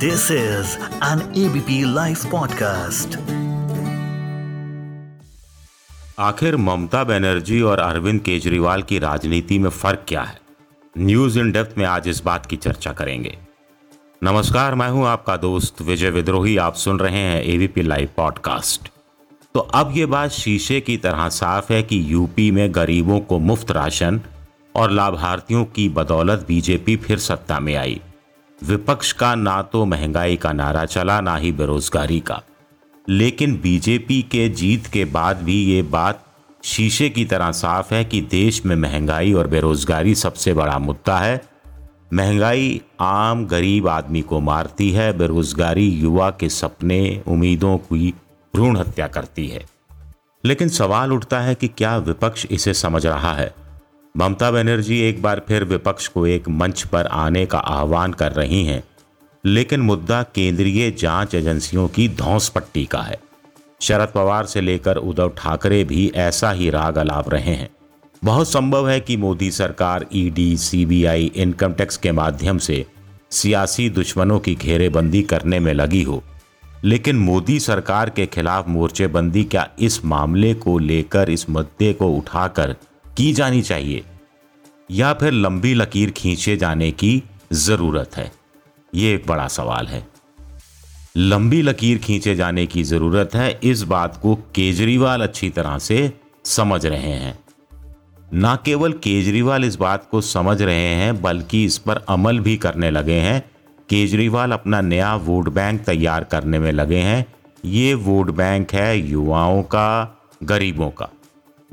This is an ABP Life podcast. आखिर ममता बनर्जी और अरविंद केजरीवाल की राजनीति में फ़र्क क्या है? न्यूज़ इन डेप्थ में आज इस बात की चर्चा करेंगे। नमस्कार, मैं हूँ आपका दोस्त विजय विद्रोही। आप सुन रहे हैं एबीपी लाइव पॉडकास्ट तो अब ये बात शीशे की तरह साफ़ है कि यूपी में गरीबों को मुफ़्त राशन और लाभार्थियों की बदौलत बीजेपी फिर सत्ता में आई। विपक्ष का ना तो महँगाई का नारा चला, ना ही बेरोजगारी का। लेकिन बीजेपी के जीत के बाद भी ये बात शीशे की तरह साफ़ है कि देश में महँगाई और बेरोजगारी सबसे बड़ा मुद्दा है। महँगाई आम गरीब आदमी को मारती है, बेरोजगारी युवा के सपने, उम्मीदों की भ्रूण हत्या करती है। लेकिन सवाल उठता है कि क्या विपक्ष इसे समझ रहा है? ममता बनर्जी एक बार फिर विपक्ष को एक मंच पर आने का आह्वान कर रही हैं, लेकिन मुद्दा केंद्रीय जाँच एजेंसियों की धौस पट्टी का है। शरद पवार से लेकर उद्धव ठाकरे भी ऐसा ही राग अलाप रहे हैं। बहुत संभव है कि मोदी सरकार ईडी, सीबीआई, इनकम टैक्स के माध्यम से सियासी दुश्मनों की घेरेबंदी करने में लगी हो। लेकिन मोदी सरकार के खिलाफ मोर्चेबंदी क्या इस मामले को लेकर, इस मुद्दे को उठाकर की जानी चाहिए? या फिर लंबी लकीर खींचे जाने की ज़रूरत है? ये एक बड़ा सवाल है। लंबी लकीर खींचे जाने की ज़रूरत है, इस बात को केजरीवाल अच्छी तरह से समझ रहे हैं। ना केवल केजरीवाल इस बात को समझ रहे हैं, बल्कि इस पर अमल भी करने लगे हैं। केजरीवाल अपना नया वोट बैंक तैयार करने में लगे हैं। ये वोट बैंक है युवाओं का, गरीबों का।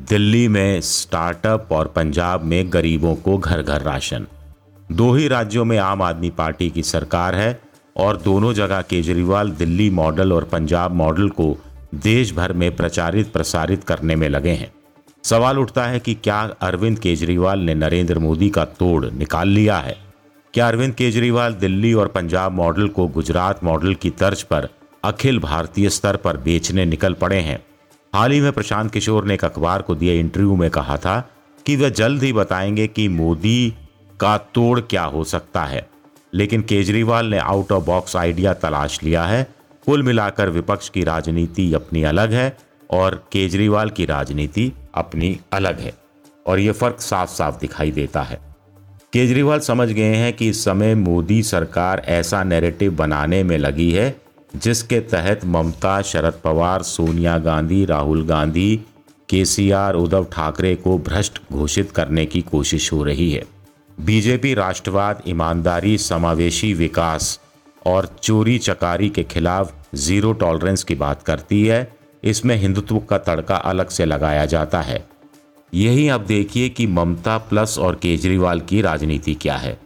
दिल्ली में स्टार्टअप और पंजाब में गरीबों को घर घर राशन। दो ही राज्यों में आम आदमी पार्टी की सरकार है और दोनों जगह केजरीवाल दिल्ली मॉडल और पंजाब मॉडल को देश भर में प्रचारित प्रसारित करने में लगे हैं। सवाल उठता है कि क्या अरविंद केजरीवाल ने नरेंद्र मोदी का तोड़ निकाल लिया है? क्या अरविंद केजरीवाल दिल्ली और पंजाब मॉडल को गुजरात मॉडल की तर्ज पर अखिल भारतीय स्तर पर बेचने निकल पड़े हैं? हाल ही में प्रशांत किशोर ने एक अखबार को दिए इंटरव्यू में कहा था कि वह जल्द ही बताएँगे कि मोदी का तोड़ क्या हो सकता है। लेकिन केजरीवाल ने आउट ऑफ़ बॉक्स आइडिया तलाश लिया है। कुल मिलाकर विपक्ष की राजनीति अपनी अलग है और केजरीवाल की राजनीति अपनी अलग है। और ये फ़र्क साफ़ साफ़ दिखाई देता है। केजरीवाल समझ गए हैं कि इस समय मोदी सरकार ऐसा नैरेटिव बनाने में लगी है जिसके तहत ममता, शरद पवार, सोनिया गांधी, राहुल गांधी, केसीआर, उद्धव ठाकरे को भ्रष्ट घोषित करने की कोशिश हो रही है। बीजेपी राष्ट्रवाद, ईमानदारी, समावेशी विकास और चोरी चकारी के खिलाफ ज़ीरो टॉलरेंस की बात करती है। इसमें हिंदुत्व का तड़का अलग से लगाया जाता है। यही अब देखिए कि ममता प्लस और केजरीवाल की राजनीति क्या है।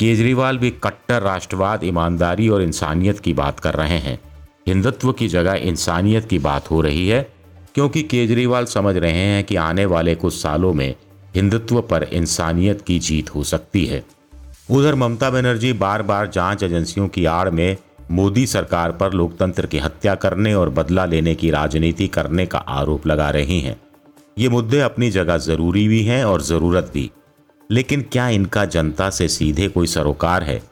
केजरीवाल भी कट्टर, राष्ट्रवाद, ईमानदारी और इंसानियत की बात कर रहे हैं। हिंदुत्व की जगह इंसानियत की बात हो रही है, क्योंकि केजरीवाल समझ रहे हैं कि आने वाले कुछ सालों में हिंदुत्व पर इंसानियत की जीत हो सकती है। उधर ममता बनर्जी बार बार जाँच एजेंसियों की आड़ में मोदी सरकार पर लोकतंत्र की हत्या करने और बदला लेने की राजनीति करने का आरोप लगा रही हैं। ये मुद्दे अपनी जगह ज़रूरी भी हैं और ज़रूरत भी। लेकिन क्या इनका जनता से सीधे कोई सरोकार है?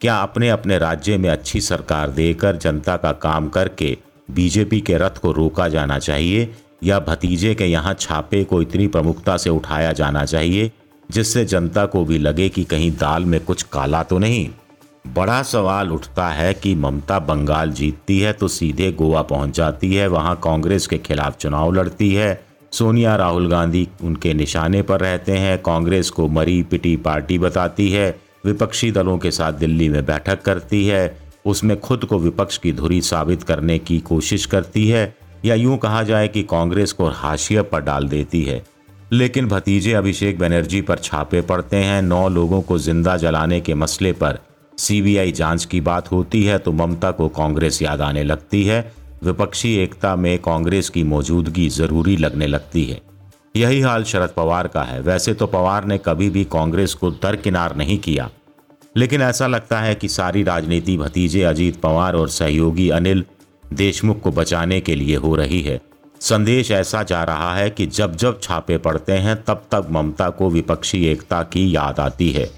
क्या अपने अपने राज्य में अच्छी सरकार देकर जनता का काम करके बीजेपी के रथ को रोका जाना चाहिए या भतीजे के यहाँ छापे को इतनी प्रमुखता से उठाया जाना चाहिए जिससे जनता को भी लगे कि कहीं दाल में कुछ काला तो नहीं? बड़ा सवाल उठता है कि ममता बंगाल जीतती है तो सीधे गोवा पहुँच जाती है, वहाँ कांग्रेस के खिलाफ चुनाव लड़ती है सोनिया, राहुल गांधी उनके निशाने पर रहते हैं। कांग्रेस को मरी पिटी पार्टी बताती है। विपक्षी दलों के साथ दिल्ली में बैठक करती है। उसमें खुद को विपक्ष की धुरी साबित करने की कोशिश करती है। या यूँ कहा जाए कि कांग्रेस को हाशिया पर डाल देती है। लेकिन भतीजे अभिषेक बनर्जी पर छापे पड़ते हैं। नौ लोगों को ज़िंदा जलाने के मसले पर सीबीआई जाँच की बात होती है तो ममता को कांग्रेस याद आने लगती है। विपक्षी एकता में कांग्रेस की मौजूदगी ज़रूरी लगने लगती है। यही हाल शरद पवार का है। वैसे तो पवार ने कभी भी कांग्रेस को दरकिनार नहीं किया। लेकिन ऐसा लगता है कि सारी राजनीति भतीजे अजीत पवार और सहयोगी अनिल देशमुख को बचाने के लिए हो रही है। संदेश ऐसा जा रहा है कि जब जब छापे पड़ते हैं, तब तक ममता को विपक्षी एकता की याद आती है।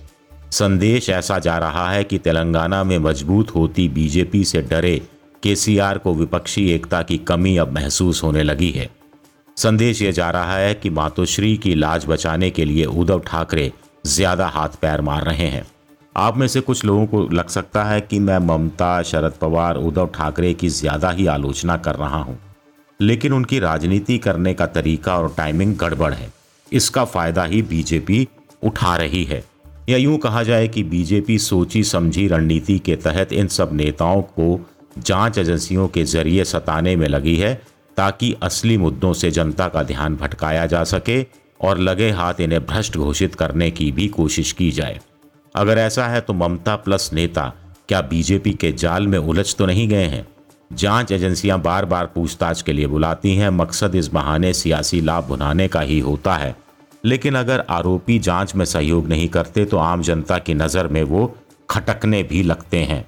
संदेश ऐसा जा रहा है कि तेलंगाना में मज़बूत होती बीजेपी से डरे केसीआर को विपक्षी एकता की कमी अब महसूस होने लगी है। संदेश ये जा रहा है कि मातोश्री की लाज बचाने के लिए उद्धव ठाकरे ज़्यादा हाथ पैर मार रहे हैं। आप में से कुछ लोगों को लग सकता है कि मैं ममता, शरद पवार, उद्धव ठाकरे की ज़्यादा ही आलोचना कर रहा हूँ। लेकिन उनकी राजनीति करने का तरीका और टाइमिंग गड़बड़ है। इसका फ़ायदा ही बीजेपी उठा रही है। या यूँ कहा जाए कि बीजेपी सोची समझी रणनीति के तहत इन सब नेताओं को जाँच एजेंसियों के ज़रिए सताने में लगी है ताकि असली मुद्दों से जनता का ध्यान भटकाया जा सके और लगे हाथ इन्हें भ्रष्ट घोषित करने की भी कोशिश की जाए। अगर ऐसा है तो ममता प्लस नेता, क्या बीजेपी के जाल में उलझ तो नहीं गए हैं? जाँच एजेंसियाँ बार बार पूछताछ के लिए बुलाती हैं, मकसद इस बहाने सियासी लाभ भुनाने का ही होता है। लेकिन अगर आरोपी जाँच में सहयोग नहीं करते तो आम जनता की नज़र में वो खटकने भी लगते हैं।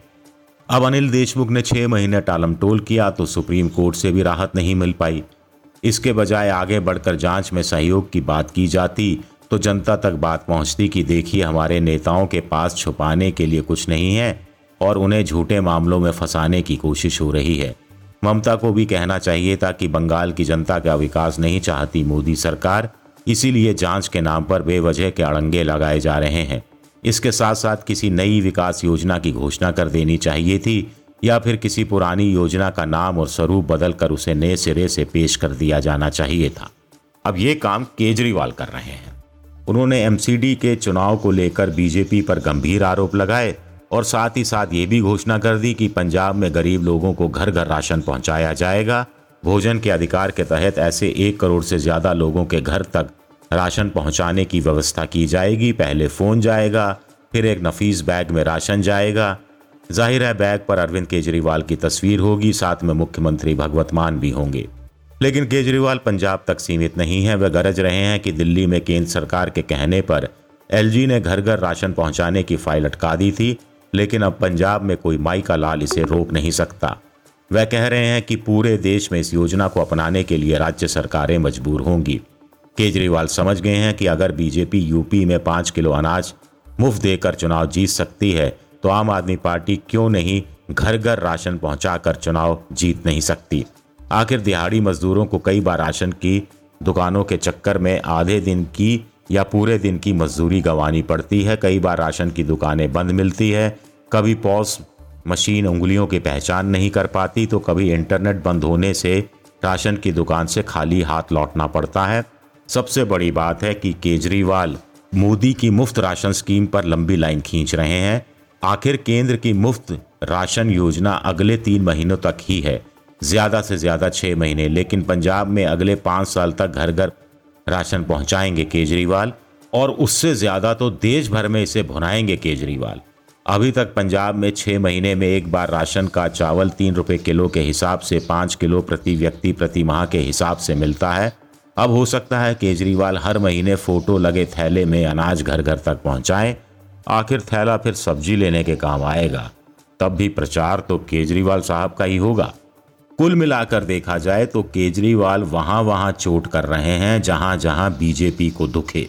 अब अनिल देशमुख ने छह महीने टालम टोल किया तो सुप्रीम कोर्ट से भी राहत नहीं मिल पाई। इसके बजाय आगे बढ़कर जाँच में सहयोग की बात की जाती तो जनता तक बात पहुँचती कि देखिए हमारे नेताओं के पास छुपाने के लिए कुछ नहीं है और उन्हें झूठे मामलों में फंसाने की कोशिश हो रही है। ममता को भी कहना चाहिए था कि बंगाल की जनता का विकास नहीं चाहती मोदी सरकार, इसीलिए जाँच के नाम पर बेवजह के अड़ंगे लगाए जा रहे हैं। इसके साथ साथ किसी नई विकास योजना की घोषणा कर देनी चाहिए थी, या फिर किसी पुरानी योजना का नाम और स्वरूप बदलकर उसे नए सिरे से पेश कर दिया जाना चाहिए था। अब ये काम केजरीवाल कर रहे हैं। उन्होंने एमसीडी के चुनाव को लेकर बीजेपी पर गंभीर आरोप लगाए और साथ ही साथ ये भी घोषणा कर दी कि पंजाब में गरीब लोगों को घर घर राशन पहुँचाया जाएगा। भोजन के अधिकार के तहत ऐसे एक करोड़ से ज़्यादा लोगों के घर तक राशन पहुँचाने की व्यवस्था की जाएगी, पहले फ़ोन जाएगा, फिर एक नफीस बैग में राशन जाएगा। ज़ाहिर है बैग पर अरविंद केजरीवाल की तस्वीर होगी, साथ में मुख्यमंत्री भगवत मान भी होंगे। लेकिन केजरीवाल पंजाब तक सीमित नहीं है, वे गरज रहे हैं कि दिल्ली में केंद्र सरकार के कहने पर एलजी ने घर घर राशन पहुँचाने की फ़ाइल अटका दी थी, लेकिन अब पंजाब में कोई माई का लाल इसे रोक नहीं सकता। वह कह रहे हैं कि पूरे देश में इस योजना को अपनाने के लिए राज्य सरकारें मजबूर होंगी। केजरीवाल समझ गए हैं कि अगर बीजेपी यूपी में पाँच किलो अनाज मुफ़्त देकर चुनाव जीत सकती है तो आम आदमी पार्टी क्यों नहीं घर घर राशन पहुंचाकर चुनाव जीत नहीं सकती? आखिर दिहाड़ी मजदूरों को कई बार राशन की दुकानों के चक्कर में आधे दिन की या पूरे दिन की मजदूरी गंवानी पड़ती है। कई बार राशन की दुकानें बंद मिलती है, कभी पॉस मशीन उंगलियों की पहचान नहीं कर पाती तो कभी इंटरनेट बंद होने से राशन की दुकान से खाली हाथ लौटना पड़ता है। सबसे बड़ी बात है कि केजरीवाल मोदी की मुफ़्त राशन स्कीम पर लंबी लाइन खींच रहे हैं। आखिर केंद्र की मुफ़्त राशन योजना अगले तीन महीनों तक ही है। ज़्यादा से ज़्यादा छह महीने, लेकिन पंजाब में अगले पाँच साल तक घर घर राशन पहुंचाएँगे केजरीवाल, और उससे ज़्यादा तो देश भर में इसे भुनाएँगे केजरीवाल। अभी तक पंजाब में छह महीने में एक बार राशन का चावल तीन रुपए किलो के हिसाब से पाँच किलो प्रति व्यक्ति प्रति माह के हिसाब से मिलता है। अब हो सकता है केजरीवाल हर महीने फ़ोटो लगे थैले में अनाज घर घर तक पहुंचाएँ। आखिर थैला फिर सब्ज़ी लेने के काम आएगा। तब भी प्रचार तो केजरीवाल साहब का ही होगा। कुल मिलाकर देखा जाए तो केजरीवाल वहाँ वहाँ चोट कर रहे हैं जहाँ जहाँ बीजेपी को दुखे।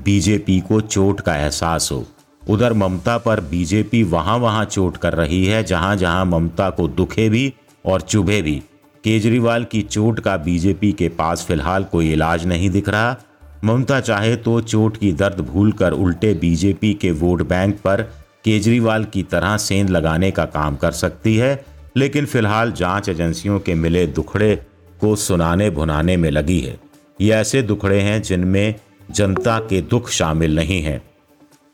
बीजेपी को चोट का एहसास हो। उधर ममता पर बीजेपी वहाँ वहाँ चोट कर रही है जहाँ जहाँ ममता को दुखे भी और चुभे भी। केजरीवाल की चोट का बीजेपी के पास फ़िलहाल कोई इलाज नहीं दिख रहा। ममता चाहे तो चोट की दर्द भूलकर उल्टे बीजेपी के वोट बैंक पर केजरीवाल की तरह सेंध लगाने का काम कर सकती है, लेकिन फ़िलहाल जाँच एजेंसियों के मिले दुखड़े को सुनाने भुनाने में लगी है। ये ऐसे दुखड़े हैं जिनमें जनता के दुख शामिल नहीं हैं।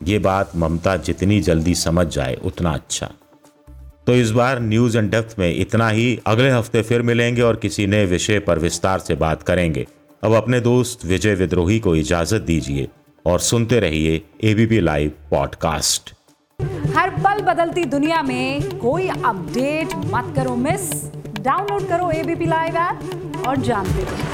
ये बात ममता जितनी जल्दी समझ जाए, उतना अच्छा। तो इस बार न्यूज़ एंड डेप्थ में इतना ही। अगले हफ़्ते फिर मिलेंगे और किसी नए विषय पर विस्तार से बात करेंगे। अब अपने दोस्त विजय विद्रोही को इजाज़त दीजिए और सुनते रहिए एबीपी लाइव पॉडकास्ट हर पल बदलती दुनिया में कोई अपडेट मत करो, मिस। डाउनलोड करो एबीपी लाइव ऐप और जानते रहो